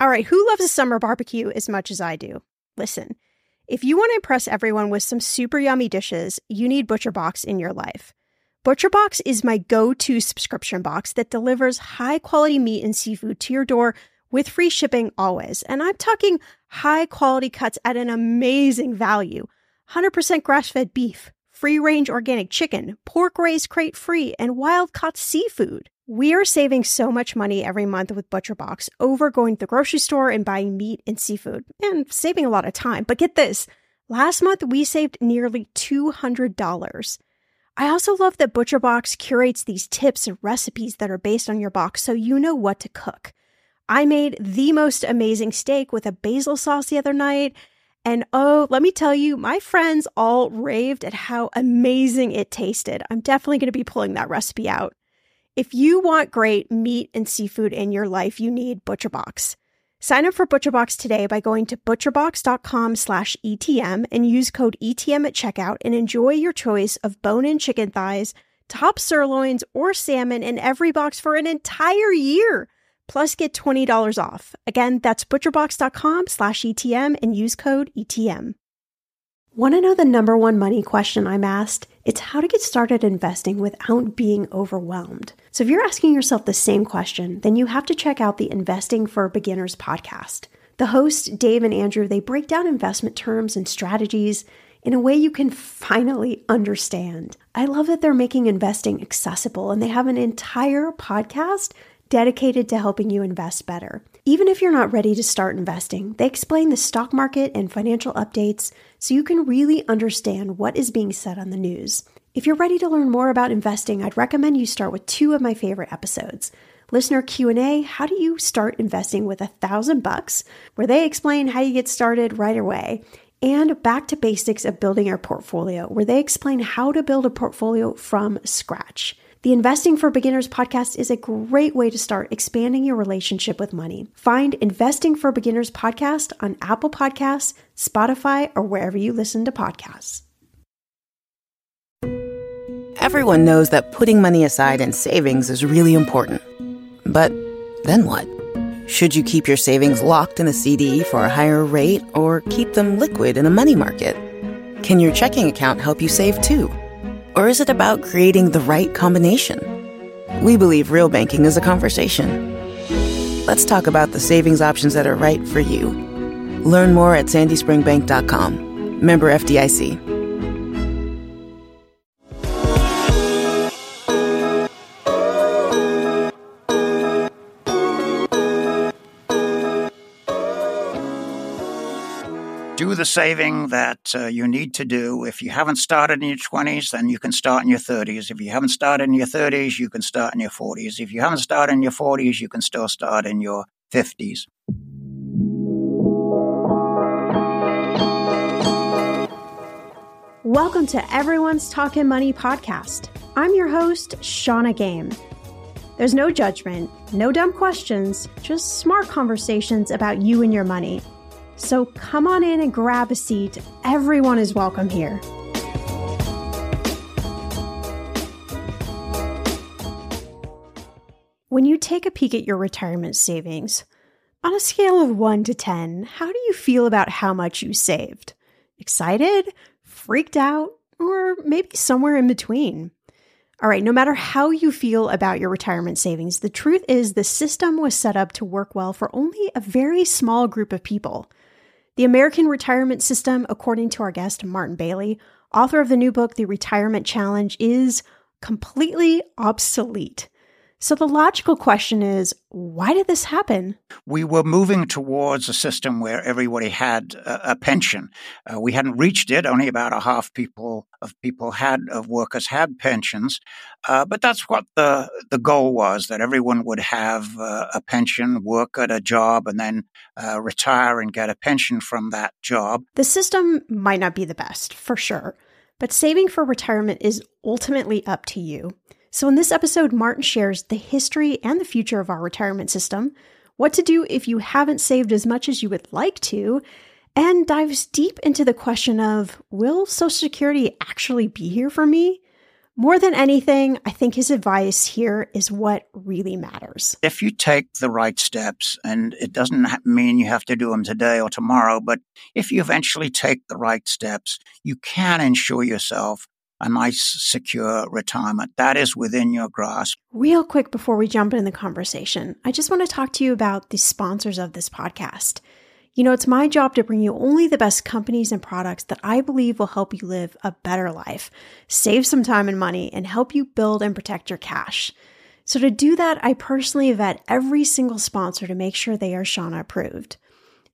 All right, who loves a summer barbecue as much as I do? Listen, if you want to impress everyone with some super yummy dishes, you need ButcherBox in your life. ButcherBox is my go to subscription box that delivers high quality meat and seafood to your door with free shipping always. And I'm talking high quality cuts at an amazing value 100% grass fed beef, free range organic chicken, pork raised crate free, and wild caught seafood. We are saving so much money every month with ButcherBox over going to the grocery store and buying meat and seafood, and saving a lot of time. But get this last month we saved nearly $200. I also love that ButcherBox curates these tips and recipes that are based on your box so you know what to cook. I made the most amazing steak with a basil sauce the other night. And oh, let me tell you, my friends all raved at how amazing it tasted. I'm definitely going to be pulling that recipe out. If you want great meat and seafood in your life, you need ButcherBox. Sign up for ButcherBox today by going to butcherbox.com/etm and use code ETM at checkout and enjoy your choice of bone-in chicken thighs, top sirloins, or salmon in every box for an entire year. Plus, get $20 off. Again, that's butcherbox.com/etm and use code ETM. Want to know the number one money question I'm asked? It's how to get started investing without being overwhelmed. So, if you're asking yourself the same question, then you have to check out the Investing for Beginners podcast. The hosts, Dave and Andrew, they break down investment terms and strategies in a way you can finally understand. I love that they're making investing accessible and they have an entire podcast dedicated to helping you invest better. Even if you're not ready to start investing, they explain the stock market and financial updates so you can really understand what is being said on the news. If you're ready to learn more about investing, I'd recommend you start with two of my favorite episodes. Listener Q&A, how do you start investing with a thousand bucks, where they explain how you get started right away, and back to basics of building your portfolio, where they explain how to build a portfolio from scratch. The Investing for Beginners podcast is a great way to start expanding your relationship with money. Find Investing for Beginners podcast on Apple Podcasts, Spotify, or wherever you listen to podcasts. Everyone knows that putting money aside in savings is really important. But then what? Should you keep your savings locked in a CD for a higher rate or keep them liquid in a money market? Can your checking account help you save too? Or is it about creating the right combination? We believe real banking is a conversation. Let's talk about the savings options that are right for you. Learn more at sandyspringbank.com. Member FDIC. The saving that uh, you need to do. If you haven't started in your 20s, then you can start in your 30s. If you haven't started in your 30s, you can start in your 40s. If you haven't started in your 40s, you can still start in your 50s. Welcome to Everyone's Talking Money podcast. I'm your host, Shannah Game. There's no judgment, no dumb questions, just smart conversations about you and your money. So come on in and grab a seat. Everyone is welcome here. When you take a peek at your retirement savings, on a scale of 1 to 10, how do you feel about how much you saved? Excited? Freaked out? Or maybe somewhere in between? All right, no matter how you feel about your retirement savings, the truth is the system was set up to work well for only a very small group of people. The American retirement system, according to our guest, Martin Baily, author of the new book, The Retirement Challenge, is completely obsolete. So the logical question is why did this happen? We were moving towards a system where everybody had a, a pension. Uh, we hadn't reached it; only about a half people of people had of workers had pensions. Uh, but that's what the the goal was: that everyone would have uh, a pension, work at a job, and then uh, retire and get a pension from that job. The system might not be the best, for sure, but saving for retirement is ultimately up to you. So, in this episode, Martin shares the history and the future of our retirement system, what to do if you haven't saved as much as you would like to, and dives deep into the question of will Social Security actually be here for me? More than anything, I think his advice here is what really matters. If you take the right steps, and it doesn't mean you have to do them today or tomorrow, but if you eventually take the right steps, you can ensure yourself a nice, secure retirement. That is within your grasp. Real quick before we jump in the conversation, I just want to talk to you about the sponsors of this podcast. You know, it's my job to bring you only the best companies and products that I believe will help you live a better life, save some time and money, and help you build and protect your cash. So, to do that, I personally vet every single sponsor to make sure they are Shannah approved.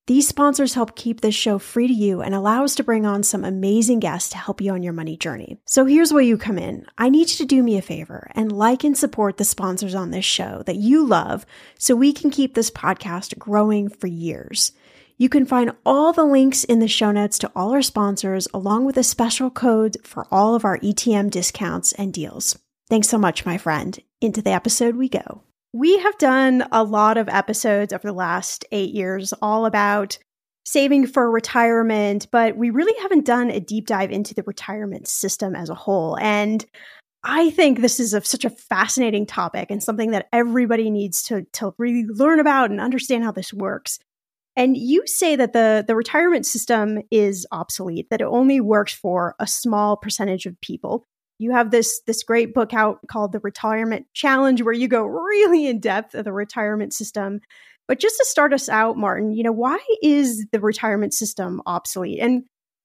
These sponsors help keep this show free to you and allow us to bring on some amazing guests to help you on your money journey. So here's where you come in. I need you to do me a favor and like and support the sponsors on this show that you love so we can keep this podcast growing for years. You can find all the links in the show notes to all our sponsors, along with a special code for all of our ETM discounts and deals. Thanks so much, my friend. Into the episode we go. We have done a lot of episodes over the last eight years all about saving for retirement, but we really haven't done a deep dive into the retirement system as a whole. And I think this is a, such a fascinating topic and something that everybody needs to, to really learn about and understand how this works. And you say that the, the retirement system is obsolete, that it only works for a small percentage of people you have this this great book out called the retirement challenge where you go really in depth of the retirement system. But just to start us out martin you know why is the retirement system obsolete? And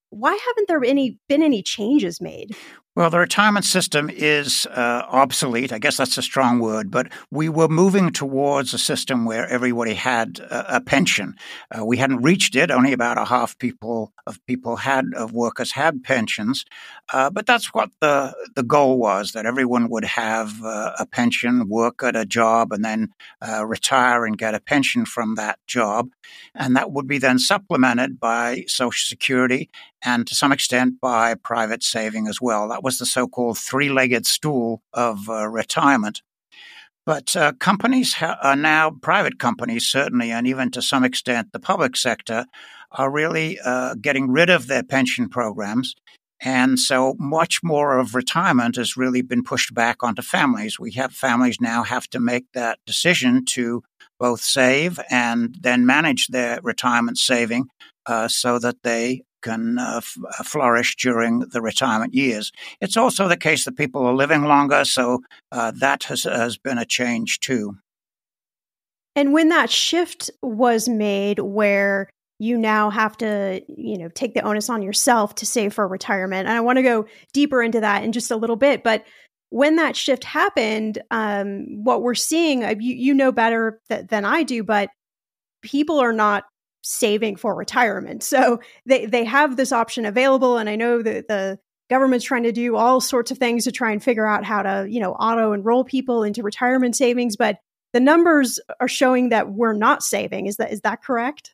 why haven't there any been any changes made well, the retirement system is uh, obsolete. I guess that's a strong word, but we were moving towards a system where everybody had a, pension. Uh, we hadn't reached it; only about a half people of people had of workers had pensions. Uh, but that's what the the goal was: that everyone would have uh, a pension, work at a job, and then uh, retire and get a pension from that job, and that would be then supplemented by Social Security and to some extent by private saving as well. That was the so called three legged stool of uh, retirement. But uh, companies ha- are now, private companies certainly, and even to some extent the public sector, are really uh, getting rid of their pension programs. And so much more of retirement has really been pushed back onto families. We have families now have to make that decision to both save and then manage their retirement saving uh, so that they can uh, f- uh, flourish during the retirement years. It's also the case that people are living longer, so uh, that has, has been a change too. And when that shift was made, where you now have to, you know, take the onus on yourself to save for retirement, and I want to go deeper into that in just a little bit, but when that shift happened, um, what we're seeing, uh, you, you know better th- than I do, but people are not saving for retirement. So they, they have this option available. And I know that the government's trying to do all sorts of things to try and figure out how to, you know, auto enroll people into retirement savings. But the numbers are showing that we're not saving. Is that is that correct?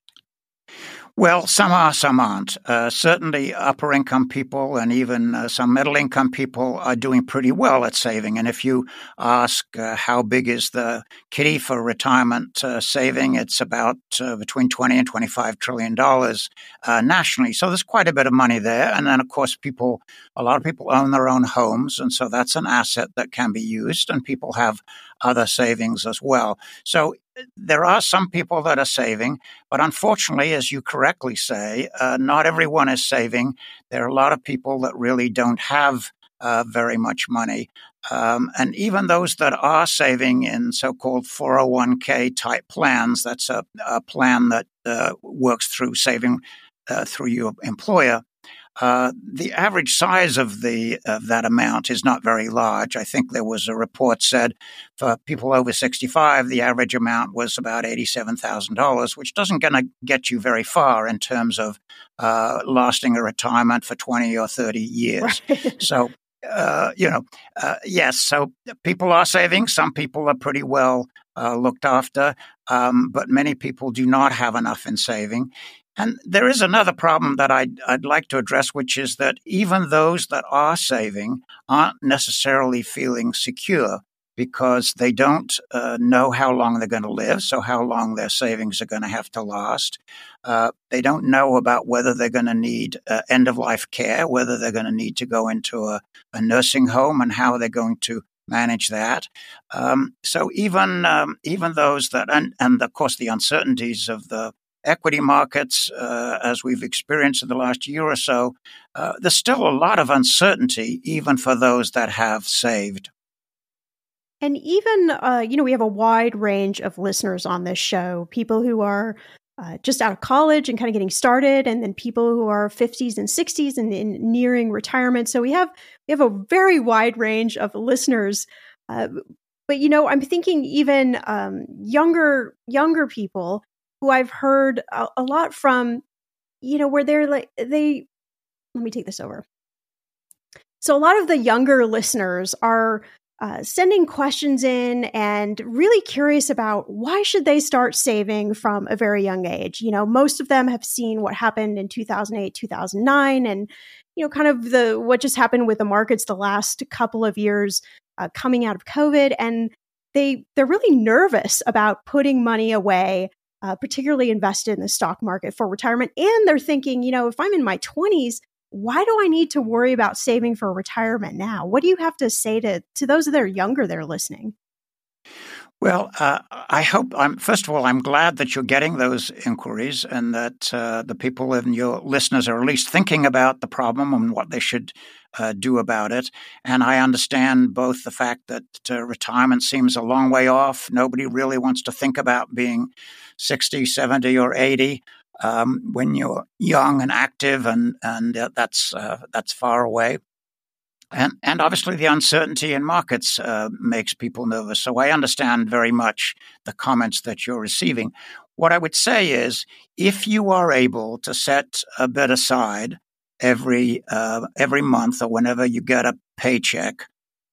Well, some are, some aren't. Uh, certainly, upper income people and even uh, some middle income people are doing pretty well at saving. And if you ask uh, how big is the kitty for retirement uh, saving, it's about uh, between 20 and 25 trillion dollars uh, nationally. So there's quite a bit of money there. And then, of course, people, a lot of people own their own homes. And so that's an asset that can be used. And people have other savings as well. So there are some people that are saving, but unfortunately, as you correctly say, uh, not everyone is saving. There are a lot of people that really don't have uh, very much money. Um, and even those that are saving in so called 401k type plans, that's a, a plan that uh, works through saving uh, through your employer. Uh, the average size of the of that amount is not very large. I think there was a report said for people over 65, the average amount was about $87,000, which doesn't going to get you very far in terms of uh, lasting a retirement for 20 or 30 years. Right. so, uh, you know, uh, yes, so people are saving. Some people are pretty well uh, looked after, um, but many people do not have enough in saving. And there is another problem that I'd, I'd like to address, which is that even those that are saving aren't necessarily feeling secure because they don't uh, know how long they're going to live, so how long their savings are going to have to last. Uh, they don't know about whether they're going to need uh, end of life care, whether they're going to need to go into a, a, nursing home, and how they're going to manage that. Um, so even um, even those that and and of course the uncertainties of the equity markets, uh, as we've experienced in the last year or so, uh, there's still a lot of uncertainty, even for those that have saved. And even, uh, you know, we have a wide range of listeners on this show people who are uh, just out of college and kind of getting started, and then people who are 50s and 60s and, nearing retirement. So we have we have a very wide range of listeners. Uh, but you know, I'm thinking even um, younger younger people who I've heard a, a lot from, you know, where they're like they. Let me take this over. So a lot of the younger listeners are uh, sending questions in and really curious about why should they start saving from a very young age you know most of them have seen what happened in 2008 2009 and you know kind of the what just happened with the markets the last couple of years uh, coming out of covid and they they're really nervous about putting money away uh, particularly invested in the stock market for retirement and they're thinking you know if i'm in my 20s why do I need to worry about saving for retirement now? What do you have to say to, to those that are younger that are listening? Well, uh, I hope I'm, first of all, I'm glad that you're getting those inquiries and that uh, the people and your listeners are at least thinking about the problem and what they should uh, do about it. And I understand both the fact that uh, retirement seems a long way off. Nobody really wants to think about being 60, 70, or 80 um, when you're young and active, and and uh, that's uh, that's far away. And and obviously the uncertainty in markets uh, makes people nervous. So I understand very much the comments that you're receiving. What I would say is, if you are able to set a bit aside every uh, every month or whenever you get a paycheck,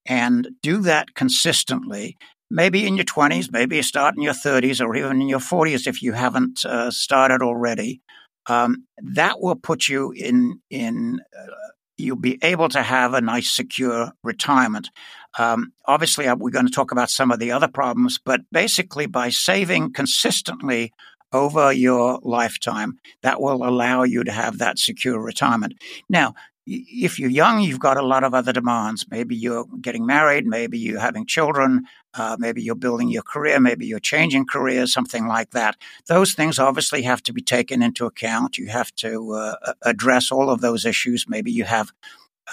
and do that consistently, maybe in your 20s, maybe you start in your 30s or even in your 40s if you haven't uh, started already. Um, that will put you in in uh, you'll be able to have a nice secure retirement. Um, obviously, uh, we're going to talk about some of the other problems, but basically, by saving consistently over your lifetime, that will allow you to have that secure retirement. Now, if you're young, you've got a lot of other demands. Maybe you're getting married, maybe you're having children, uh, maybe you're building your career, maybe you're changing careers, something like that. Those things obviously have to be taken into account. You have to uh, address all of those issues. Maybe you have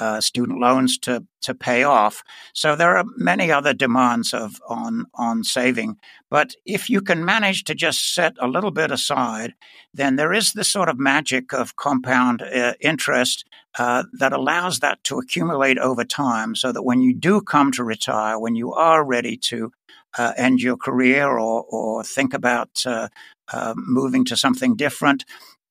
uh, student loans to to pay off. So there are many other demands of on on saving. But if you can manage to just set a little bit aside, then there is this sort of magic of compound uh, interest uh, that allows that to accumulate over time, so that when you do come to retire, when you are ready to uh, end your career or or think about uh, uh, moving to something different.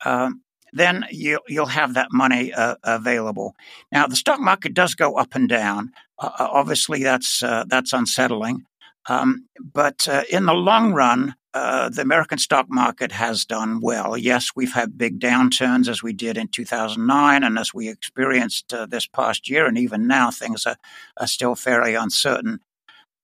Um, then you, will have that money uh, available. Now, the stock market does go up and down. Uh, uh obviously, that's uh, that's unsettling. Um, but uh, in the long run, uh, the American stock market has done well. Yes, we've had big downturns as we did in 2009 and as we experienced this past year, and even now things are, are still fairly uncertain.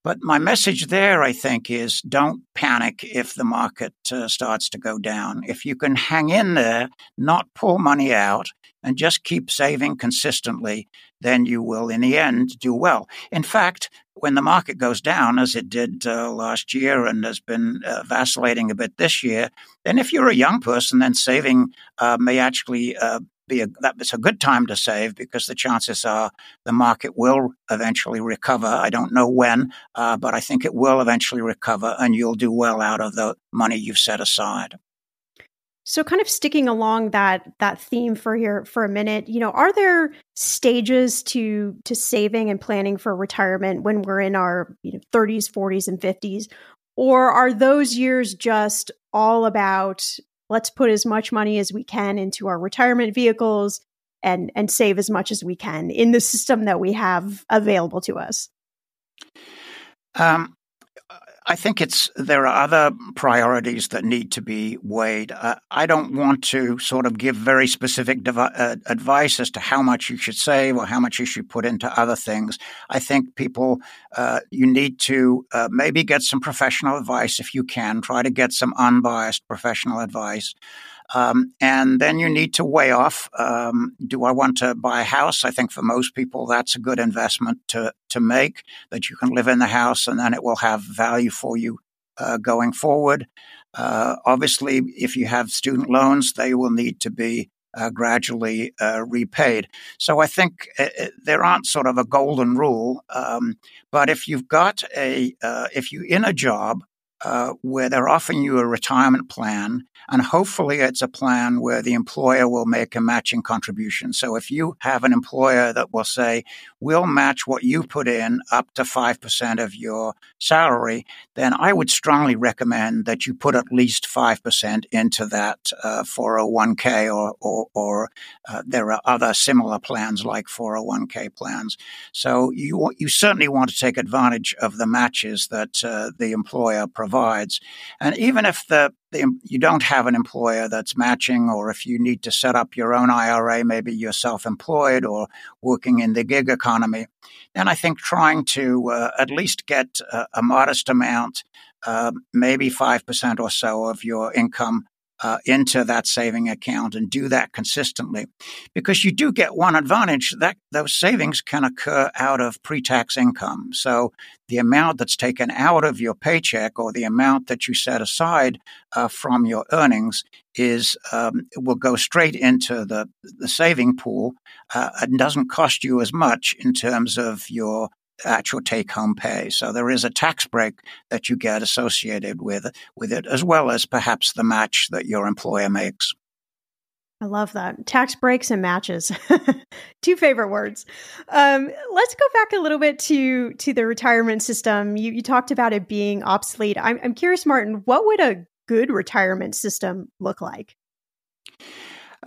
But my message there, I think, is don't panic if the market uh, starts to go down. If you can hang in there, not pull money out, and just keep saving consistently, then you will, in the end, do well. In fact, when the market goes down, as it did uh, last year and has been uh, vacillating a bit this year, then if you're a young person, then saving uh, may actually uh, be a that's a good time to save because the chances are the market will eventually recover. I don't know when, uh, but I think it will eventually recover, and you'll do well out of the money you've set aside. So, kind of sticking along that that theme for here for a minute, you know, are there stages to to saving and planning for retirement when we're in our you know, 30s, 40s, and 50s, or are those years just all about let's put as much money as we can into our retirement vehicles and and save as much as we can in the system that we have available to us. Um, I think it's there are other priorities that need to be weighed. Uh, I don't want to sort of give very specific uh, advice as to how much you should save or how much you should put into other things. I think people uh, you need to uh, maybe get some professional advice if you can. Try to get some unbiased professional advice. Um, and then you need to weigh off um, do I want to buy a house? I think for most people, that's a good investment to, to make, that you can live in the house and then it will have value for you uh, going forward. Uh, obviously, if you have student loans, they will need to be uh, gradually uh, repaid. So I think uh, uh, there aren't sort of a golden rule, um, but if you've got a, if you're in a job uh, where they're offering you a retirement plan, and hopefully it's a plan where the employer will make a matching contribution. So if you have an employer that will say, we'll match what you put in up to 5% of your salary, then I would strongly recommend that you put at least 5% into that uh, 401k or, or, or uh, there are other similar plans like 401k plans. So you, you certainly want to take advantage of the matches that uh, the employer provides provides. And even if the, the, you don't have an employer that's matching, or if you need to set up your own IRA, maybe you're self employed or working in the gig economy, then I think trying to uh, at least get a, a modest amount, uh, maybe 5% or so of your income uh, into that saving account and do that consistently. Because you do get one advantage that those savings can occur out of pre-tax income. So the amount that's taken out of your paycheck or the amount that you set aside uh, from your earnings is um, will go straight into the the saving pool uh, and doesn't cost you as much in terms of your actual take home pay. So there is a tax break that you get associated with, with it, as well as perhaps the match that your employer makes. I love that. Tax breaks and matches. Two favorite words. Um, let's go back a little bit to to the retirement system. You, you talked about it being obsolete. I'm, I'm curious, Martin, what would a good retirement system look like?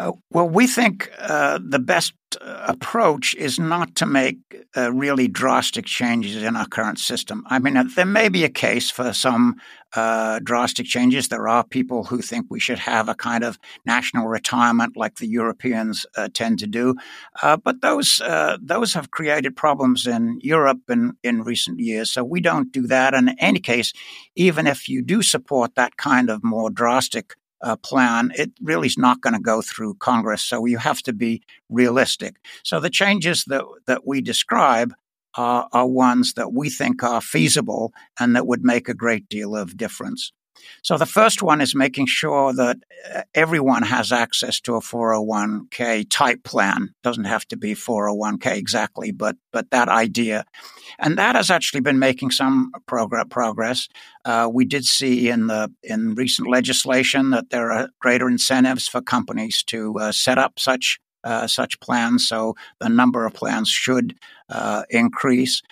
Uh, well, we think uh, the best uh, approach is not to make uh, really drastic changes in our current system. I mean, uh, there may be a case for some uh, drastic changes. There are people who think we should have a kind of national retirement like the Europeans tend to do, but those those have created problems in Europe in, in recent years. So we don't do that. And in any case, even if you do support that kind of more drastic uh, plan, it really is not going to go through Congress. So you have to be realistic. So the changes that that we describe are, are ones that we think are feasible and that would make a great deal of difference. So the first one is making sure that uh, everyone has access to a 401k type plan. Doesn't have to be 401k exactly, but but that idea, and that has actually been making some progress. Uh, we did see in the in recent legislation that there are greater incentives for companies to uh, set up such uh, such plans, so the number of plans should uh, increase.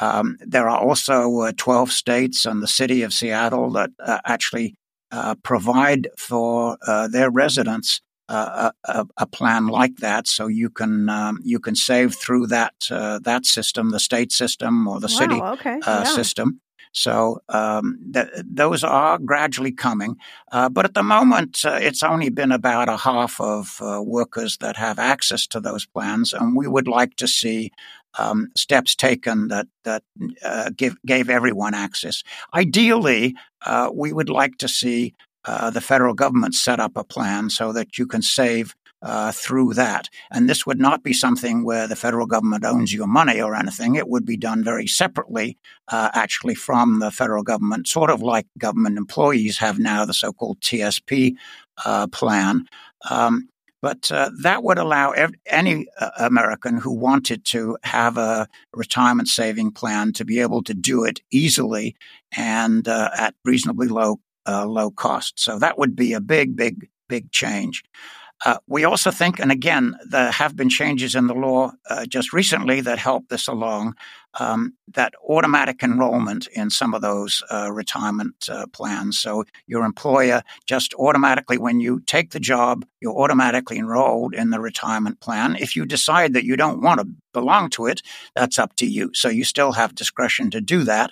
Um, there are also uh, 12 states and the city of Seattle that uh, actually uh, provide for uh, their residents uh, a, a, plan like that, so you can um, you can save through that uh, that system, the state system or the wow, city okay. yeah. system. So um, th- those are gradually coming, but at the moment, it's only been about a half of workers that have access to those plans, and we would like to see um, steps taken that that uh, give, gave everyone access. Ideally, uh, we would like to see uh, the federal government set up a plan so that you can save uh, through that. And this would not be something where the federal government owns your money or anything. It would be done very separately, uh, actually, from the federal government, sort of like government employees have now the so called TSP uh, plan. Um, but uh, that would allow ev- any uh, American who wanted to have a retirement saving plan to be able to do it easily and uh, at reasonably low uh, low cost. So that would be a big, big, big change. Uh, we also think, and again, there have been changes in the law uh, just recently that help this along, um, that automatic enrollment in some of those uh, retirement uh, plans. So your employer just automatically, when you take the job, you're automatically enrolled in the retirement plan. If you decide that you don't want to belong to it, that's up to you. So you still have discretion to do that.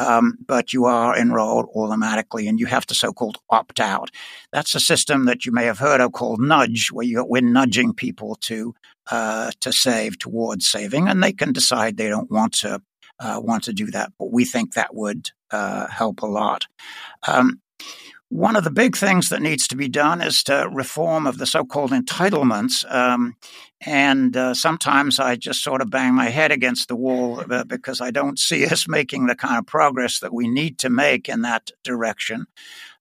um, but you are enrolled automatically and you have to so called opt out. That's a system that you may have heard of called nudge, where you, we're nudging people to, uh, to save towards saving, and they can decide they don't want to. Uh, want to do that, but we think that would uh, help a lot. Um, one of the big things that needs to be done is to reform of the so-called entitlements. Um, and uh, sometimes I just sort of bang my head against the wall because I don't see us making the kind of progress that we need to make in that direction.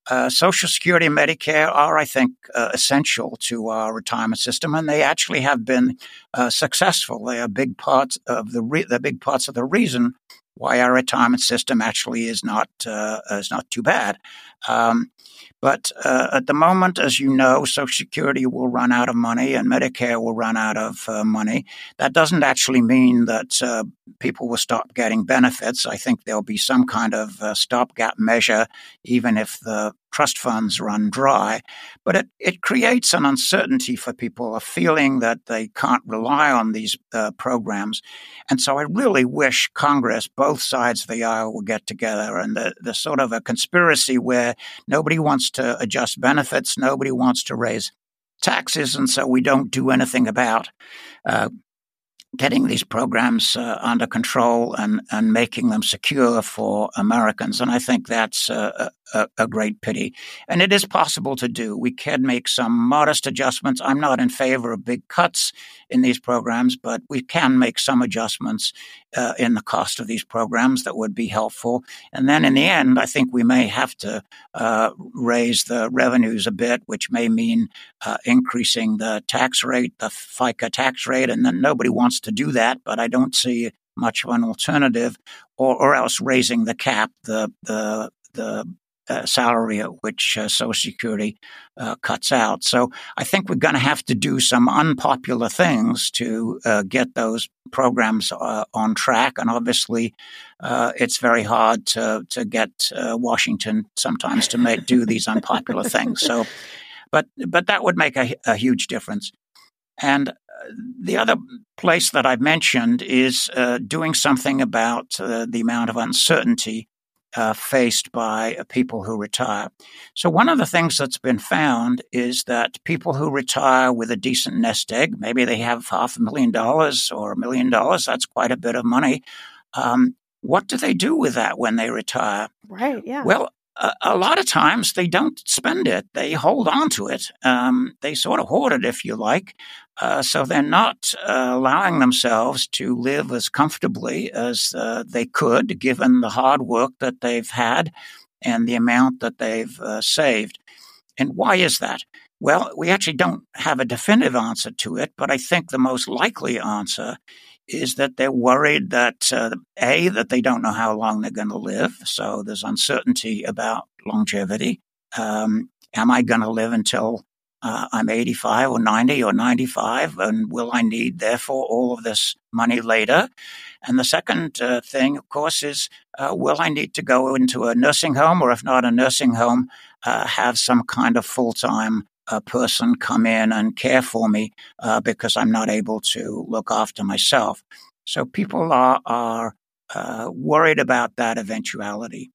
Uh, Social Security and Medicare are, I think, uh, essential to our retirement system, and they actually have been uh, successful. They are big parts of the re- the big parts of the reason why our retirement system actually is not uh, is not too bad. Um, but uh, at the moment, as you know, Social Security will run out of money and Medicare will run out of uh, money. That doesn't actually mean that people will stop getting benefits. I think there'll be some kind of stopgap measure, even if the trust funds run dry. But it, it creates an uncertainty for people, a feeling that they can't rely on these uh, programs. And so I really wish Congress, both sides of the aisle, will get together and the, the sort of a conspiracy where nobody wants to adjust benefits, nobody wants to raise taxes, and so we don't do anything about uh, getting these programs uh, under control and, and making them secure for Americans. And I think that's a, a, a, great pity. And it is possible to do. We can make some modest adjustments. I'm not in favor of big cuts in these programs, but we can make some adjustments uh, in the cost of these programs that would be helpful. And then in the end, I think we may have to uh, raise the revenues a bit, which may mean uh, increasing the tax rate, the FICA tax rate. And then nobody wants to do that, but I don't see much of an alternative, or, or else raising the cap, the the the uh, salary at which uh, Social Security uh, cuts out. So I think we're going to have to do some unpopular things to uh, get those programs uh, on track. And obviously, uh, it's very hard to to get Washington sometimes to make do these unpopular things. So, but but that would make a, a huge difference. And the other place that I've mentioned is doing something about the amount of uncertainty uh, faced by uh, people who retire. So, one of the things that's been found is that people who retire with a decent nest egg, maybe they have half a million dollars or a million dollars, that's quite a bit of money. Um, what do they do with that when they retire? Right, yeah. Well, a, a lot of times they don't spend it, they hold on to it. Um, they sort of hoard it, if you like. Uh, so they're not uh, allowing themselves to live as comfortably as uh, they could, given the hard work that they've had and the amount that they've uh, saved. And why is that? Well, we actually don't have a definitive answer to it, but I think the most likely answer is that they're worried that uh, a that they don't know how long they're going to live, so there's uncertainty about longevity. Um, am I going to live until uh, I'm 85 or 90 or 95, and will I need therefore all of this money later? And the second uh, thing, of course, is uh, will I need to go into a nursing home, or if not a nursing home, uh, have some kind of full time a person come in and care for me uh, because I'm not able to look after myself. So people are, are uh, worried about that eventuality.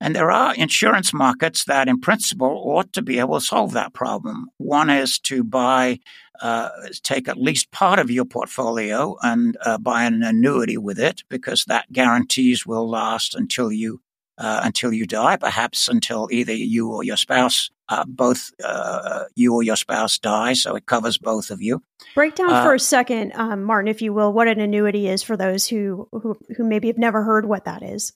And there are insurance markets that, in principle, ought to be able to solve that problem. One is to buy, uh, take at least part of your portfolio and uh, buy an annuity with it, because that guarantees will last until you uh, until you die, perhaps until either you or your spouse, uh, both uh, you or your spouse die. So it covers both of you. Break down for uh, a second, um, Martin, if you will, what an annuity is for those who, who who maybe have never heard what that is.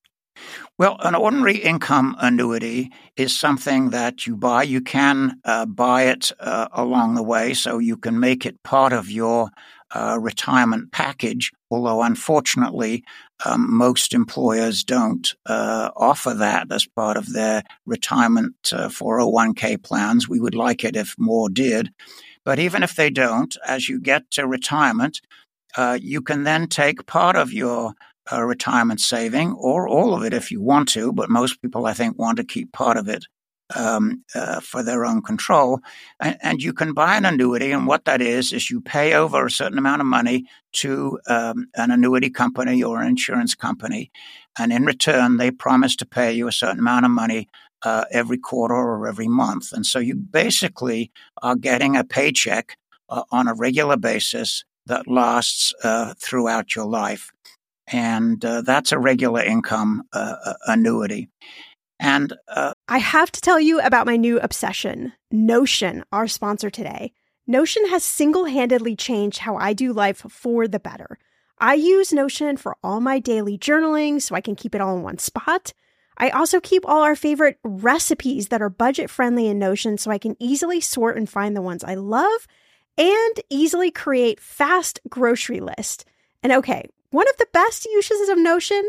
Well, an ordinary income annuity is something that you buy. You can uh, buy it uh, along the way, so you can make it part of your uh, retirement package, although unfortunately, um, most employers don't uh, offer that as part of their retirement uh, 401k plans. We would like it if more did. But even if they don't, as you get to retirement, uh, you can then take part of your uh, retirement saving or all of it if you want to, but most people, I think, want to keep part of it um, uh, for their own control. And, and, you can buy an annuity, and what that is is you pay over a certain amount of money to um, an annuity company or an insurance company, and in return they promise to pay you a certain amount of money uh, every quarter or every month. And so you basically are getting a paycheck uh, on a regular basis that lasts uh, throughout your life. And uh, that's a regular income uh, uh, annuity. And I have to tell you about my new obsession, Notion, our sponsor today. Notion has single handedly changed how I do life for the better. I use Notion for all my daily journaling so I can keep it all in one spot. I also keep all our favorite recipes that are budget friendly in Notion so I can easily sort and find the ones I love and easily create fast grocery list. And okay, one of the best uses of Notion,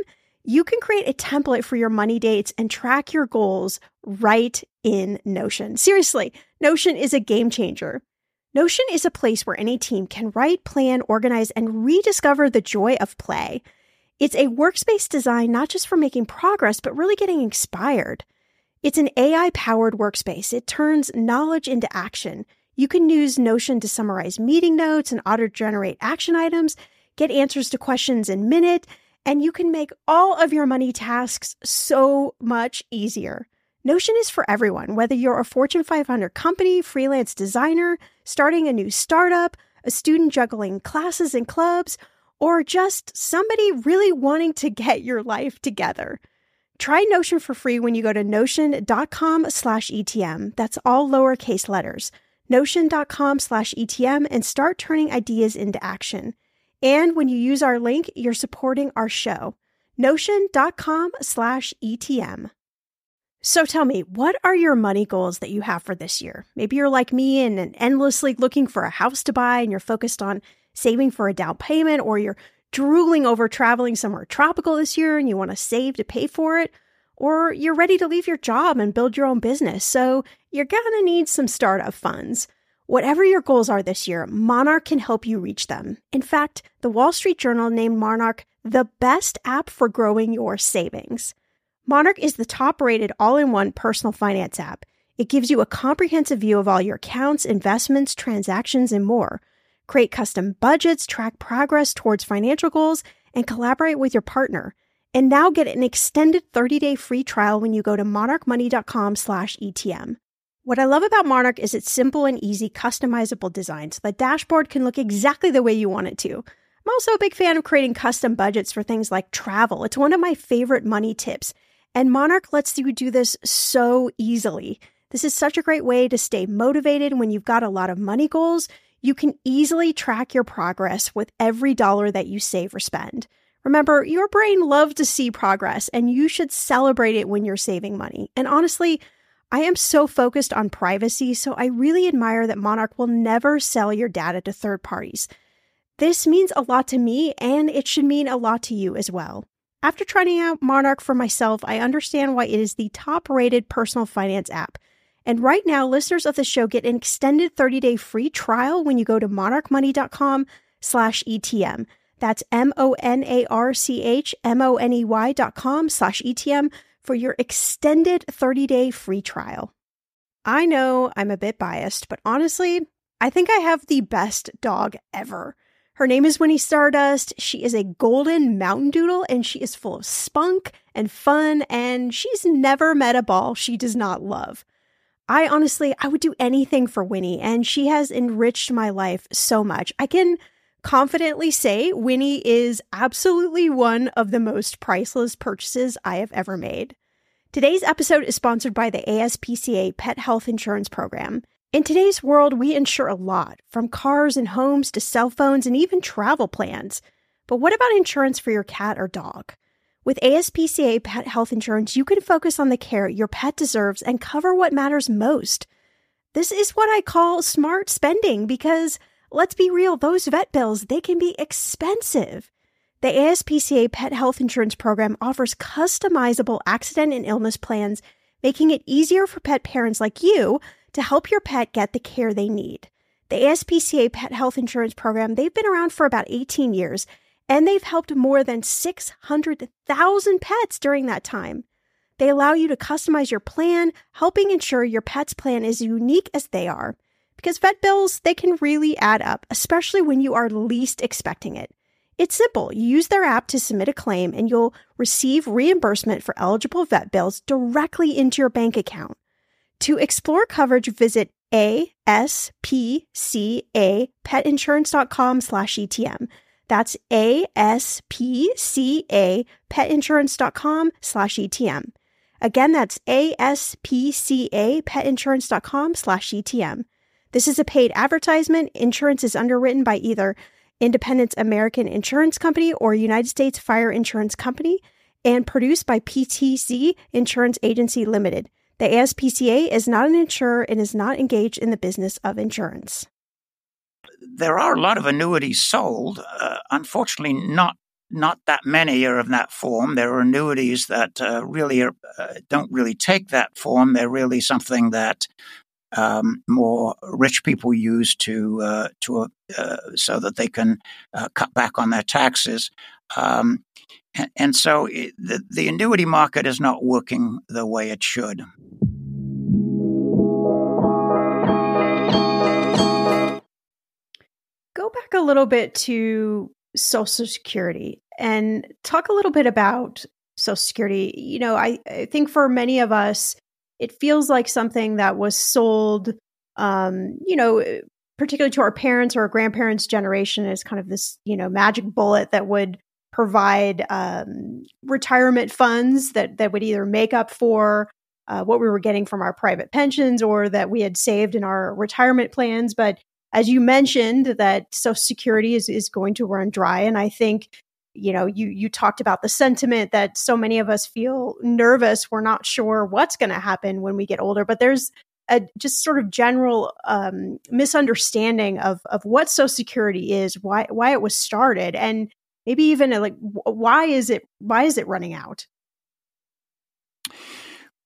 you can create a template for your money dates and track your goals right in Notion. Seriously, Notion is a game changer. Notion is a place where any team can write, plan, organize, and rediscover the joy of play. It's a workspace designed not just for making progress, but really getting inspired. It's an AI powered workspace. It turns knowledge into action. You can use Notion to summarize meeting notes and auto generate action items, get answers to questions in minute, and you can make all of your money tasks so much easier. Notion is for everyone, whether you're a Fortune 500 company, freelance designer, starting a new startup, a student juggling classes and clubs, or just somebody really wanting to get your life together. Try Notion for free when you go to notion.com slash ETM. That's all lowercase letters. Notion.com slash ETM and start turning ideas into action. And when you use our link, you're supporting our show. Notion.com slash ETM. So tell me, what are your money goals that you have for this year? Maybe you're like me and endlessly looking for a house to buy and you're focused on saving for a down payment, or you're drooling over traveling somewhere tropical this year and you want to save to pay for it, or you're ready to leave your job and build your own business. So you're going to need some startup funds. Whatever your goals are this year, Monarch can help you reach them. In fact, the Wall Street Journal named Monarch the best app for growing your savings. Monarch is the top rated all in one personal finance app. It gives you a comprehensive view of all your accounts, investments, transactions, and more create custom budgets, track progress towards financial goals, and collaborate with your partner. And now get an extended 30-day free trial when you go to monarchmoney.com/etm. What I love about Monarch is its simple and easy customizable design so the dashboard can look exactly the way you want it to. I'm also a big fan of creating custom budgets for things like travel. It's one of my favorite money tips, and Monarch lets you do this so easily. This is such a great way to stay motivated when you've got a lot of money goals you can easily track your progress with every dollar that you save or spend. Remember, your brain loves to see progress and you should celebrate it when you're saving money. And honestly, I am so focused on privacy, so I really admire that Monarch will never sell your data to third parties. This means a lot to me, and it should mean a lot to you as well. After trying out Monarch for myself, I understand why it is the top rated personal finance app. And right now, listeners of the show get an extended 30-day free trial when you go to monarchmoney.com slash ETM. That's M-O-N-A-R-C-H-M-O-N-E-Y dot com slash ETM for your extended 30-day free trial. I know I'm a bit biased, but honestly, I think I have the best dog ever. Her name is Winnie Stardust. She is a golden mountain doodle and she is full of spunk and fun and she's never met a ball she does not love. I honestly, I would do anything for Winnie, and she has enriched my life so much. I can confidently say Winnie is absolutely one of the most priceless purchases I have ever made. Today's episode is sponsored by the ASPCA Pet Health Insurance Program. In today's world, we insure a lot, from cars and homes to cell phones and even travel plans. But what about insurance for your cat or dog? With ASPCA pet health insurance, you can focus on the care your pet deserves and cover what matters most. This is what I call smart spending because let's be real, those vet bills, they can be expensive. The ASPCA pet health insurance program offers customizable accident and illness plans, making it easier for pet parents like you to help your pet get the care they need. The ASPCA pet health insurance program, they've been around for about 18 years and they've helped more than 600,000 pets during that time. They allow you to customize your plan, helping ensure your pet's plan is unique as they are. Because vet bills, they can really add up, especially when you are least expecting it. It's simple. You use their app to submit a claim and you'll receive reimbursement for eligible vet bills directly into your bank account. To explore coverage, visit ASPCA petinsurance.com slash ETM. That's ASPCA petinsurance.com slash ETM. Again, that's ASPCA petinsurance.com slash ETM. This is a paid advertisement. Insurance is underwritten by either Independence American Insurance Company or United States Fire Insurance Company and produced by PTC Insurance Agency Limited. The ASPCA is not an insurer and is not engaged in the business of insurance. There are a lot of annuities sold. Uh, unfortunately, not not that many are of that form. There are annuities that uh, really are, uh, don't really take that form. They're really something that um, more rich people use to uh, to uh, so that they can uh, cut back on their taxes. Um, and, so the, the annuity market is not working the way it should. Go back a little bit to Social Security and talk a little bit about Social Security. You know, I, I think for many of us, it feels like something that was sold, um, you know, particularly to our parents or our grandparents' generation as kind of this, you know, magic bullet that would provide um, retirement funds that that would either make up for uh, what we were getting from our private pensions or that we had saved in our retirement plans. But as you mentioned, that Social Security is is going to run dry, and I think you know you you talked about the sentiment that so many of us feel nervous. We're not sure what's going to happen when we get older but there's a just sort of general um, misunderstanding of of what social security is why why it was started and maybe even like why is it why is it running out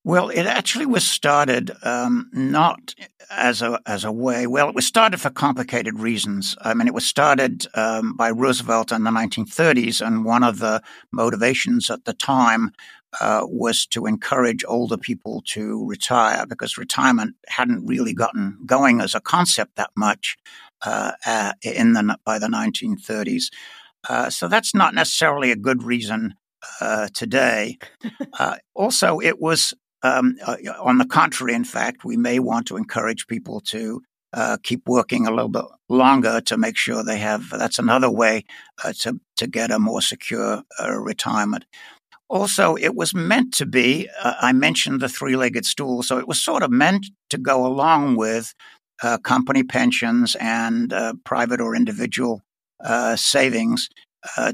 well, it actually was started um, not as a as a way. Well, it was started for complicated reasons. I mean, it was started um, by Roosevelt in the 1930s, and one of the motivations at the time uh, was to encourage older people to retire because retirement hadn't really gotten going as a concept that much uh, uh, in the by the 1930s. Uh, so that's not necessarily a good reason uh, today. Uh, also, it was um, uh, on the contrary, in fact, we may want to encourage people to uh, keep working a little bit longer to make sure they have. That's another way uh, to to get a more secure uh, retirement. Also, it was meant to be. Uh, I mentioned the three-legged stool, so it was sort of meant to go along with uh, company pensions and private or individual savings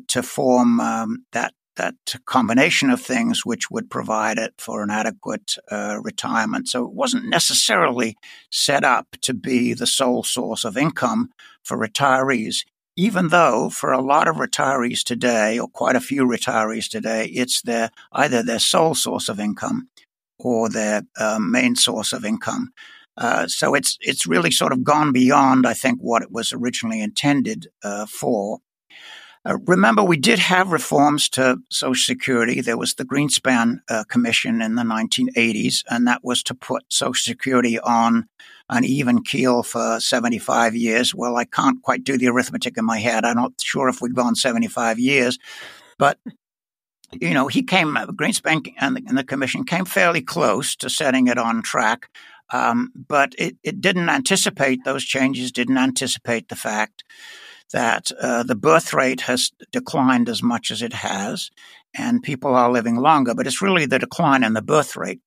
to form um, that that combination of things which would provide it for an adequate uh, retirement. So it wasn't necessarily set up to be the sole source of income for retirees, even though for a lot of retirees today, or quite a few retirees today, it's their either their sole source of income or their uh, main source of income. Uh, so it's it's really sort of gone beyond, I think, what it was originally intended uh, for. Uh, remember, we did have reforms to Social Security. There was the Greenspan uh, Commission in the 1980s, and that was to put Social Security on an even keel for 75 years. Well, I can't quite do the arithmetic in my head. I'm not sure if we've gone 75 years, but you know, he came, uh, Greenspan and the, and the commission came fairly close to setting it on track. Um, but it, it didn't anticipate those changes, didn't anticipate the fact that uh, the birth rate has declined as much as it has, and people are living longer. But it's really the decline in the birth rate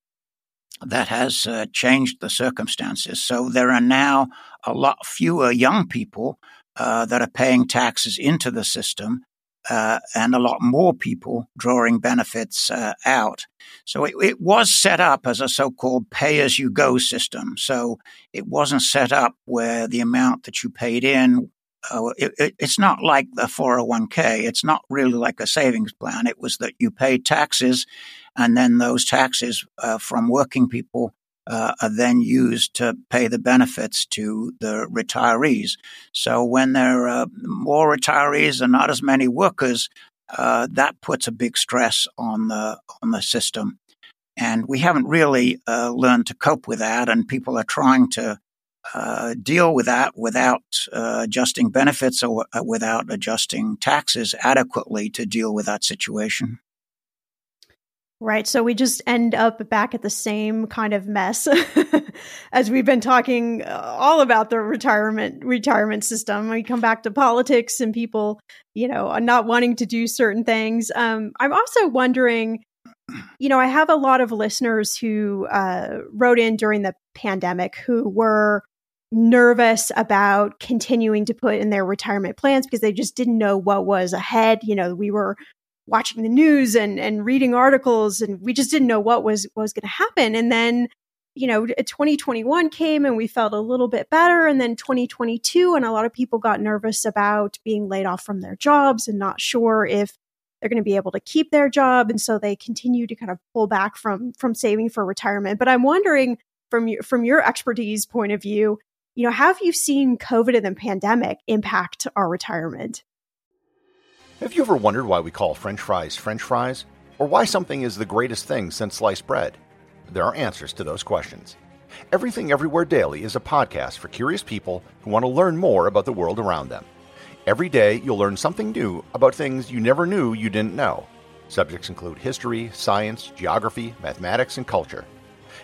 that has uh, changed the circumstances. So there are now a lot fewer young people uh, that are paying taxes into the system. Uh, and a lot more people drawing benefits uh, out. So it, it, was set up as a so called pay as you go system. So it wasn't set up where the amount that you paid in uh, it, it, it's not like the 401k. It's not really like a savings plan. It was that you pay taxes, and then those taxes uh, from working people uh, are then used to pay the benefits to the retirees. So when there are more retirees and not as many workers, uh, that puts a big stress on the on the system. and we haven't really uh, learned to cope with that, and people are trying to uh, deal with that without uh, adjusting benefits or uh, without adjusting taxes adequately to deal with that situation. Right. So we just end up back at the same kind of mess as we've been talking uh, all about the retirement retirement system. We come back to politics and people, you know, not wanting to do certain things. Um, I'm also wondering, you know, I have a lot of listeners who uh, wrote in during the pandemic who were nervous about continuing to put in their retirement plans because they just didn't know what was ahead. You know, we were watching the news and and reading articles and we just didn't know what was what was going to happen. And then you know 2021 came and we felt a little bit better. And then 2022 and a lot of people got nervous about being laid off from their jobs and not sure if they're going to be able to keep their job. And so they continue to kind of pull back from from saving for retirement. But i'm wondering from your from your expertise point of view you know how have you seen covid and the pandemic impact our retirement have you ever wondered why we call french fries french fries? Or why something is the greatest thing since sliced bread? There are answers to those questions. Everything Everywhere Daily is a podcast for curious people who want to learn more about the world around them. Every day, you'll learn something new about things you never knew you didn't know. Subjects include history, science, geography, mathematics, and culture.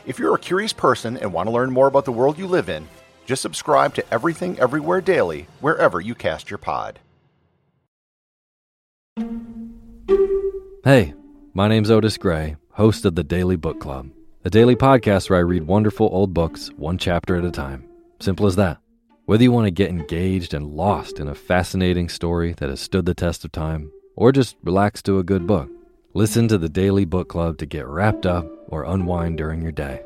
If you're a curious person and want to learn more about the world you live in, just subscribe to Everything Everywhere Daily wherever you cast your pod. Hey, my name's Otis Gray, host of the Daily Book Club, a daily podcast where I read wonderful old books one chapter at a time. Simple as that. Whether you want to get engaged and lost in a fascinating story that has stood the test of time, or just relax to a good book, listen to the Daily Book Club to get wrapped up or unwind during your day.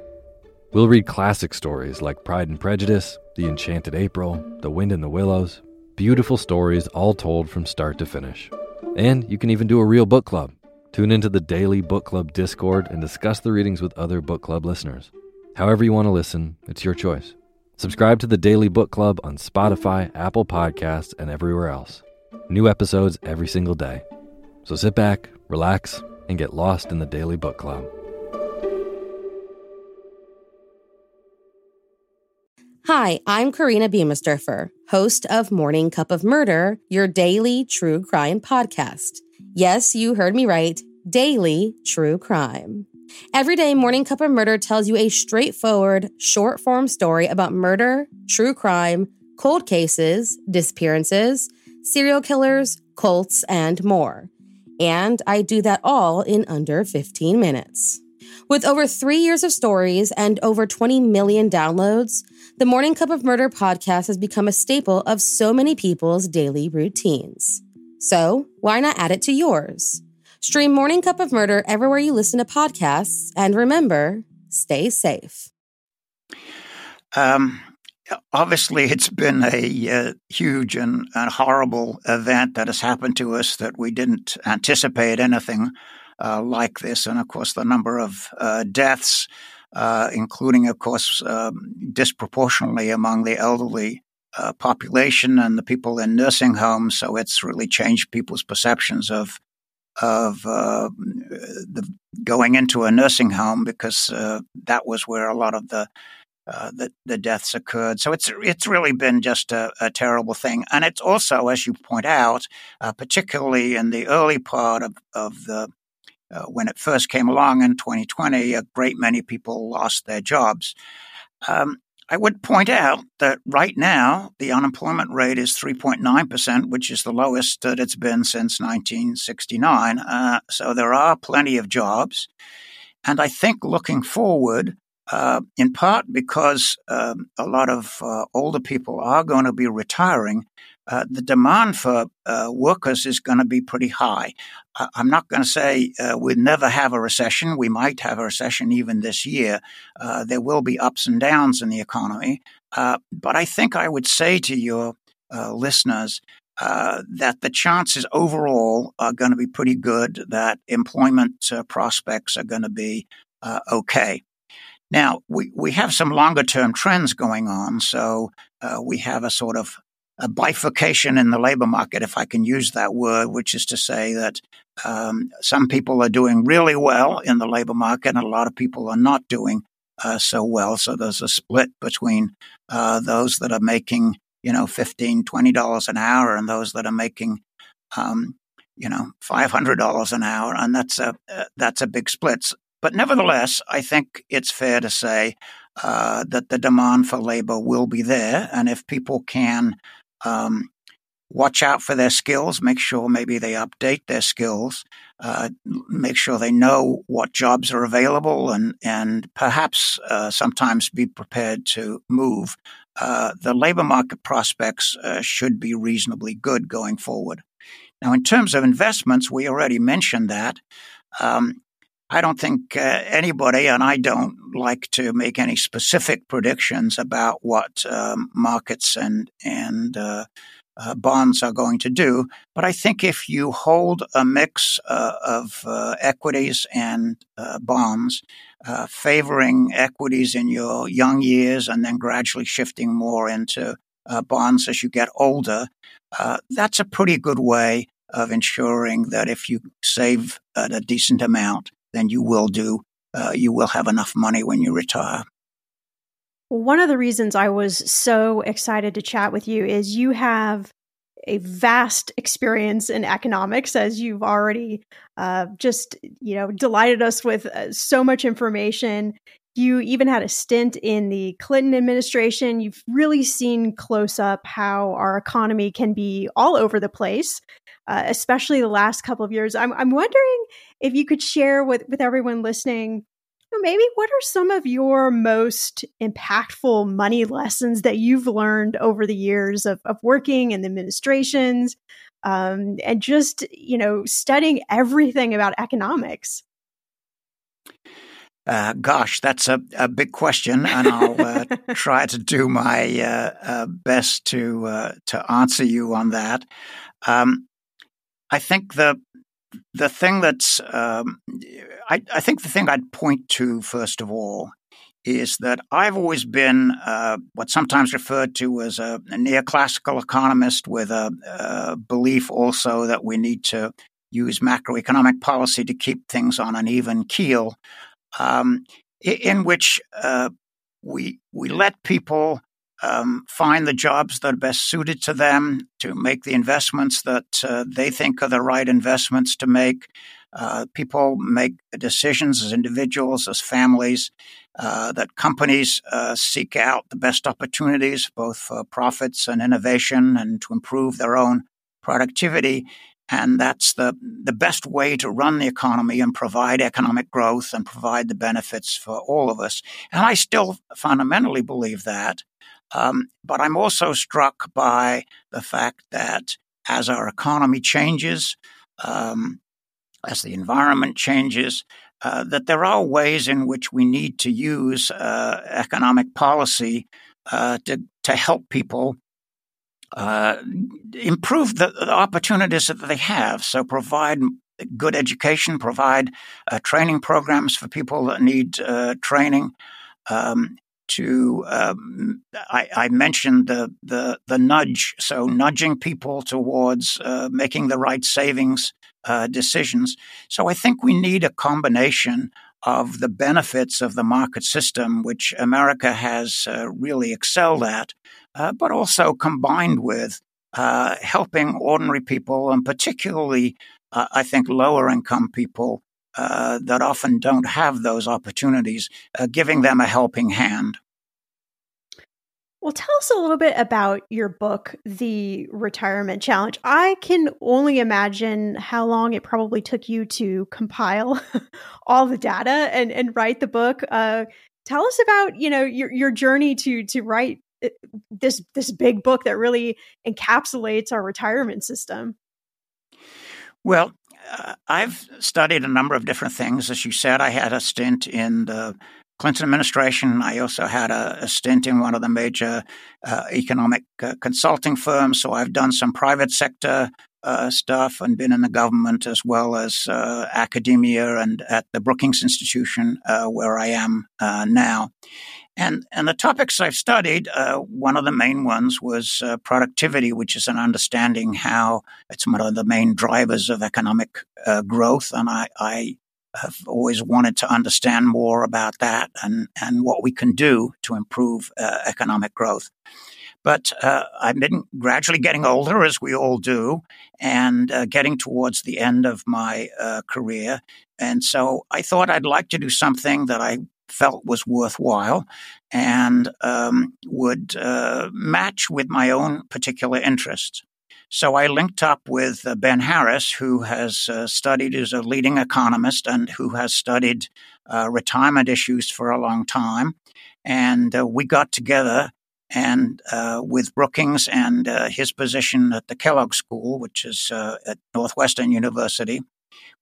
We'll read classic stories like Pride and Prejudice, The Enchanted April, The Wind in the Willows, beautiful stories all told from start to finish. And you can even do a real book club. Tune into the daily book club Discord and discuss the readings with other book club listeners. However, you want to listen, it's your choice. Subscribe to the Daily Book Club on Spotify, Apple Podcasts, and everywhere else. New episodes every single day. So sit back, relax, and get lost in the Daily Book Club. Hi, I'm Karina Biemesderfer, host of Morning Cup of Murder, your daily true crime podcast. Yes, you heard me right, daily true crime. Every day, Morning Cup of Murder tells you a straightforward, short form story about murder, true crime, cold cases, disappearances, serial killers, cults, and more. And I do that all in under 15 minutes. With over three years of stories and over 20 million downloads, the Morning Cup of Murder podcast has become a staple of so many people's daily routines. So, why not add it to yours? Stream Morning Cup of Murder everywhere you listen to podcasts, and remember, stay safe. Um, obviously, it's been a uh, huge and, and, horrible event that has happened to us that we didn't anticipate anything uh, like this. And of course, the number of uh, deaths uh, including, of course, um, disproportionately among the elderly uh, population and the people in nursing homes. So it's really changed people's perceptions of of uh, the, going into a nursing home because uh, that was where a lot of the, uh, the, the deaths occurred. So it's it's really been just a, a terrible thing, and it's also, as you point out, particularly in the early part of, of the uh, when it first came along in 2020, a great many people lost their jobs. Um, I would point out that right now the unemployment rate is 3.9%, which is the lowest that it's been since 1969. Uh, so there are plenty of jobs. And I think looking forward, uh, in part because um, a lot of uh, older people are going to be retiring, uh, the demand for uh, workers is going to be pretty high. I'm not going to say uh, we'd never have a recession. We might have a recession even this year. Uh, there will be ups and downs in the economy. Uh, but I think I would say to your listeners that the chances overall are going to be pretty good, that employment prospects are going to be okay. Now, we, we have some longer term trends going on. So uh, we have a sort of a bifurcation in the labor market, if I can use that word, which is to say that um, some people are doing really well in the labor market and a lot of people are not doing uh, so well. So there's a split between uh, those that are making, you know, $15, $20 an hour and those that are making, um, you know, $500 an hour. And that's a, uh, that's a big split. But nevertheless, I think it's fair to say uh, that the demand for labor will be there. And if people can um, watch out for their skills, make sure maybe they update their skills, uh, make sure they know what jobs are available, and and perhaps uh, sometimes be prepared to move. Uh, the labor market prospects uh, should be reasonably good going forward. Now, in terms of investments, we already mentioned that. Um, I don't think uh, anybody, and I don't like to make any specific predictions about what um, markets and and uh, uh, bonds are going to do. But I think if you hold a mix uh, of uh, equities and uh, bonds, favoring equities in your young years and then gradually shifting more into bonds as you get older, that's a pretty good way of ensuring that if you save a decent amount, then you will do, uh, you will have enough money when you retire. One of the reasons I was so excited to chat with you is you have a vast experience in economics, as you've already uh, just you know delighted us with uh, so much information. You even had a stint in the Clinton administration. You've really seen close up how our economy can be all over the place, uh, especially the last couple of years. I'm, I'm wondering if you could share with, with everyone listening maybe what are some of your most impactful money lessons that you've learned over the years of, of working in the administrations um, and just you know studying everything about economics uh, gosh, that's a, a big question, and I'll uh, try to do my uh, uh best to uh, to answer you on that. Um, I think the the thing that's, um, I, I, think the thing I'd point to first of all is that I've always been uh, what's sometimes referred to as a, a neoclassical economist with a, a, belief also that we need to use macroeconomic policy to keep things on an even keel, um, in which uh, we we let people um, find the jobs that are best suited to them, to make the investments that uh, they think are the right investments to make. Uh, people make decisions as individuals, as families, uh, that companies uh, seek out the best opportunities, both for profits and innovation, and to improve their own productivity. And that's the, the best way to run the economy and provide economic growth and provide the benefits for all of us. And I still fundamentally believe that. Um, but I'm also struck by the fact that as our economy changes, um, as the environment changes, uh, that there are ways in which we need to use uh, economic policy uh, to, to help people uh, improve the, the, opportunities that they have. So, provide good education, provide uh, training programs for people that need uh, training. Um, to um, I, I, mentioned the, the the nudge, so nudging people towards uh, making the right savings uh, decisions. So I think we need a combination of the benefits of the market system, which America has uh, really excelled at, uh, but also combined with uh, helping ordinary people, and particularly, uh, I think, lower income people uh, that often don't have those opportunities, uh, giving them a helping hand. Well, tell us a little bit about your book, The Retirement Challenge. I can only imagine how long it probably took you to compile all the data and, and write the book. Uh, tell us about you know your your journey to to write uh, this this big book that really encapsulates our retirement system. Well, I've studied a number of different things. As you said, I had a stint in the Clinton administration. I also had a, a stint in one of the major uh, economic uh, consulting firms. So I've done some private sector uh, stuff and been in the government as well as uh, academia and at the Brookings Institution, uh, where I am uh, now. And, and the topics I've studied, uh, one of the main ones was uh, productivity, which is an understanding how it's one of the main drivers of economic uh, growth. And I, I have always wanted to understand more about that and, and what we can do to improve uh, economic growth. But uh, I've been gradually getting older, as we all do, and uh, getting towards the end of my career. And so I thought I'd like to do something that I felt was worthwhile and um, would uh, match with my own particular interests. So I linked up with uh, Ben Harris, who has uh, studied as a leading economist and who has studied uh, retirement issues for a long time. And uh, we got together and uh, with Brookings and his position at the Kellogg School, which is at Northwestern University,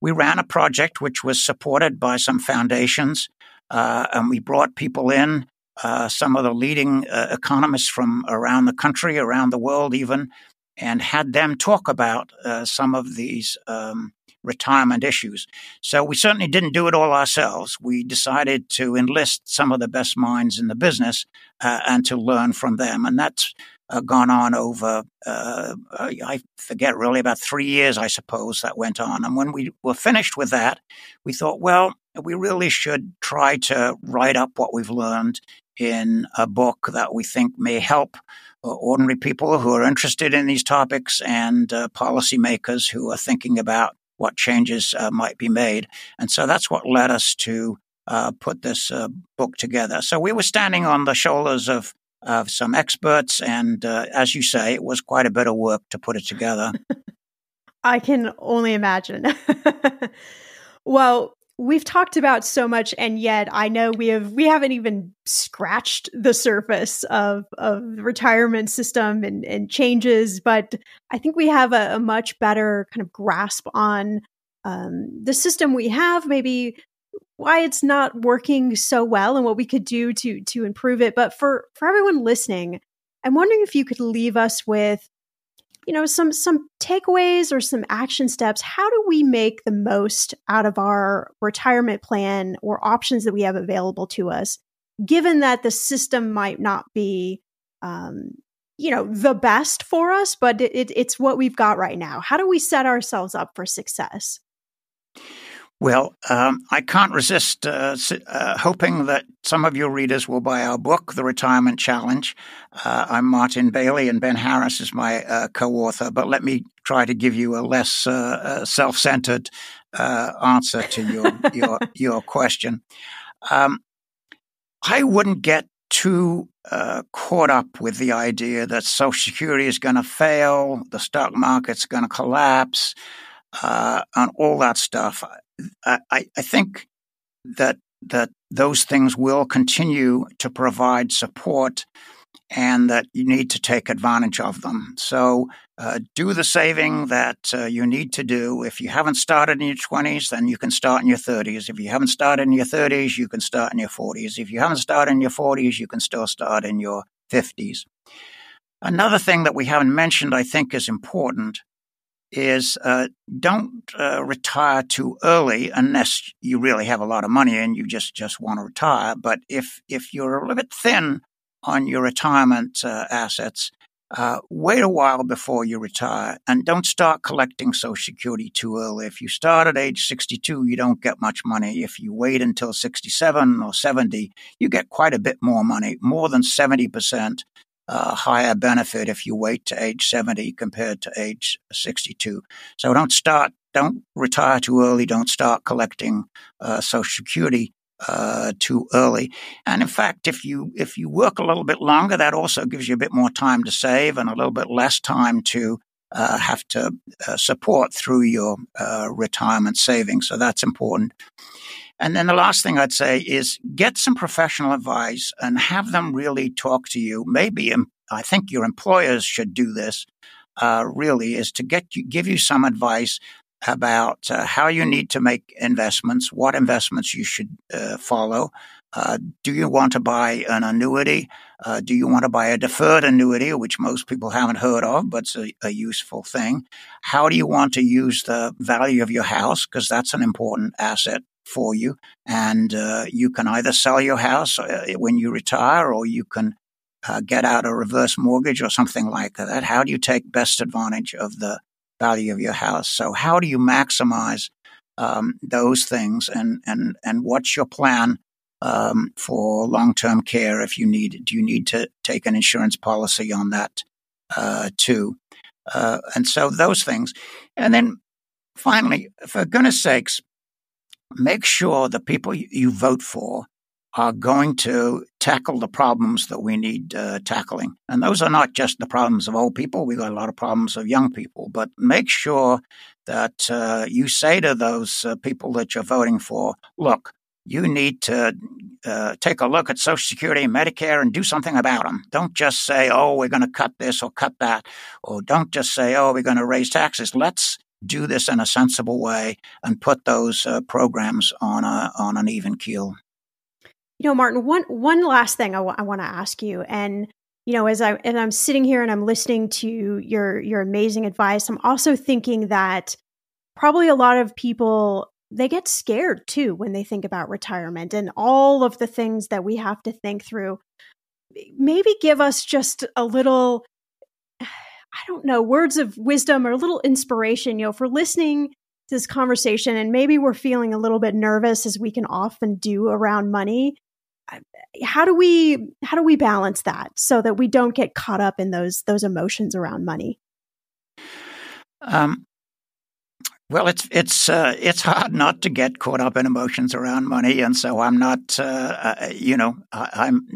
we ran a project which was supported by some foundations, and we brought people in uh, some of the leading uh, economists from around the country, around the world, even, and had them talk about uh, some of these um, retirement issues. So we certainly didn't do it all ourselves. We decided to enlist some of the best minds in the business uh, and to learn from them. And that's uh, gone on over, uh, I forget really, about three years, I suppose, that went on. And when we were finished with that, we thought, well, we really should try to write up what we've learned in a book that we think may help uh, ordinary people who are interested in these topics and uh, policymakers who are thinking about what changes uh, might be made. And so that's what led us to uh, put this uh, book together. So we were standing on the shoulders of of some experts, and uh, as you say, it was quite a bit of work to put it together. I can only imagine. well, we've talked about so much and yet i know we have we haven't even scratched the surface of of the retirement system and and changes but i think we have a, a much better kind of grasp on um, the system we have maybe why it's not working so well and what we could do to to improve it. But for for everyone listening i'm wondering if you could leave us with you know some some takeaways or some action steps. How do we make the most out of our retirement plan or options that we have available to us given that the system might not be um, you know the best for us but it, it, it's what we've got right now? How do we set ourselves up for success well, um, I can't resist uh, uh, hoping that some of your readers will buy our book, The Retirement Challenge. Uh, I'm Martin Baily, and Ben Harris is my uh, co-author. But let me try to give you a less uh, uh, self-centered answer to your your your question. Um, I wouldn't get too caught up with the idea that Social Security is going to fail, the stock market's going to collapse, and all that stuff. I, I think that that those things will continue to provide support and that you need to take advantage of them. So uh, do the saving that uh, you need to do. If you haven't started in your 20s, then you can start in your 30s. If you haven't started in your 30s, you can start in your 40s. If you haven't started in your 40s, you can still start in your 50s. Another thing that we haven't mentioned, I think, is important is uh, don't uh, retire too early unless you really have a lot of money and you just, just want to retire. But if if you're a little bit thin on your retirement uh, assets, uh, wait a while before you retire and don't start collecting Social Security too early. If you start at age 62, you don't get much money. If you wait until 67 or 70, you get quite a bit more money, more than 70% uh, higher benefit if you wait to age 70 compared to age 62. So don't start, don't retire too early, don't start collecting uh, Social Security uh, too early. And in fact, if you if you work a little bit longer, that also gives you a bit more time to save and a little bit less time to uh, have to uh, support through your uh, retirement savings. So that's important. And then the last thing I'd say is get some professional advice and have them really talk to you. Maybe I think your employers should do this. Uh, really, is to get you, give you some advice about uh, how you need to make investments, what investments you should uh, follow. Uh, do you want to buy an annuity? Uh, do you want to buy a deferred annuity, which most people haven't heard of, but it's a, a useful thing? How do you want to use the value of your house? Because that's an important asset for you, and uh, you can either sell your house uh, when you retire, or you can uh, get out a reverse mortgage or something like that. How do you take best advantage of the value of your house? So, how do you maximize um, those things, and and and what's your plan um, for long term care if you need? Do you need to take an insurance policy on that uh, too? Uh, and so those things, and then finally, for goodness sakes, make sure the people you vote for are going to tackle the problems that we need uh, tackling. And those are not just the problems of old people. We've got a lot of problems of young people. But make sure that uh, you say to those uh, people that you're voting for, look, you need to uh, take a look at Social Security and Medicare and do something about them. Don't just say, oh, we're going to cut this or cut that, or don't just say, oh, we're going to raise taxes. Let's do this in a sensible way and put those uh, programs on a on an even keel. You know, Martin, one one last thing I, w- I want to ask you, and you know, as I and I'm sitting here and I'm listening to your your amazing advice, I'm also thinking that probably a lot of people they get scared too when they think about retirement and all of the things that we have to think through. Maybe give us just a little I don't know, words of wisdom or a little inspiration, you know, for listening to this conversation and maybe we're feeling a little bit nervous as we can often do around money. How do we how do we balance that so that we don't get caught up in those those emotions around money? Um, well, it's it's uh, it's hard not to get caught up in emotions around money, and so I'm not, uh, uh, you know, I, am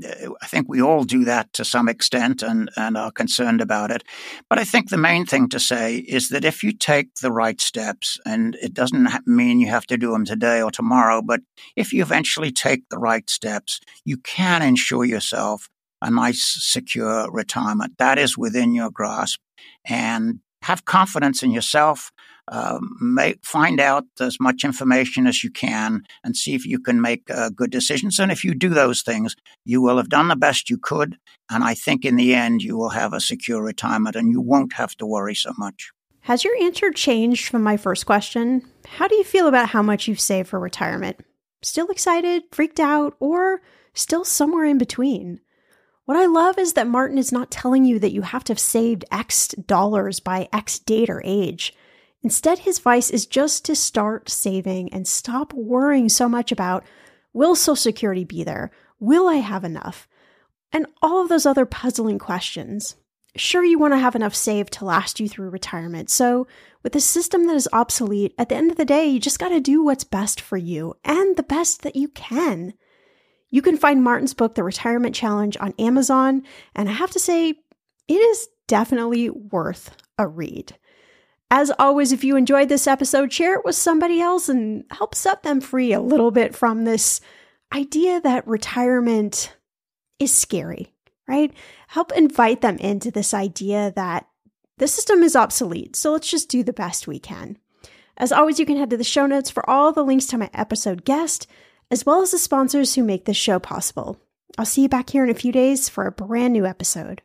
I think we all do that to some extent, and and are concerned about it. But I think the main thing to say is that if you take the right steps, and it doesn't mean you have to do them today or tomorrow, but if you eventually take the right steps, you can ensure yourself a nice, secure retirement that is within your grasp, and have confidence in yourself um, make, find out as much information as you can and see if you can make uh, good decisions. And if you do those things, you will have done the best you could. And I think in the end, you will have a secure retirement and you won't have to worry so much. Has your answer changed from my first question? How do you feel about how much you've saved for retirement? Still excited, freaked out, or still somewhere in between? What I love is that Martin is not telling you that you have to have saved X dollars by X date or age. Instead, his advice is just to start saving and stop worrying so much about will Social Security be there? Will I have enough? And all of those other puzzling questions. Sure, you want to have enough saved to last you through retirement. So, with a system that is obsolete, at the end of the day, you just got to do what's best for you and the best that you can. You can find Martin's book, The Retirement Challenge, on Amazon. And I have to say, it is definitely worth a read. As always, if you enjoyed this episode, share it with somebody else and help set them free a little bit from this idea that retirement is scary, right? Help invite them into this idea that the system is obsolete. So let's just do the best we can. As always, you can head to the show notes for all the links to my episode guest, as well as the sponsors who make this show possible. I'll see you back here in a few days for a brand new episode.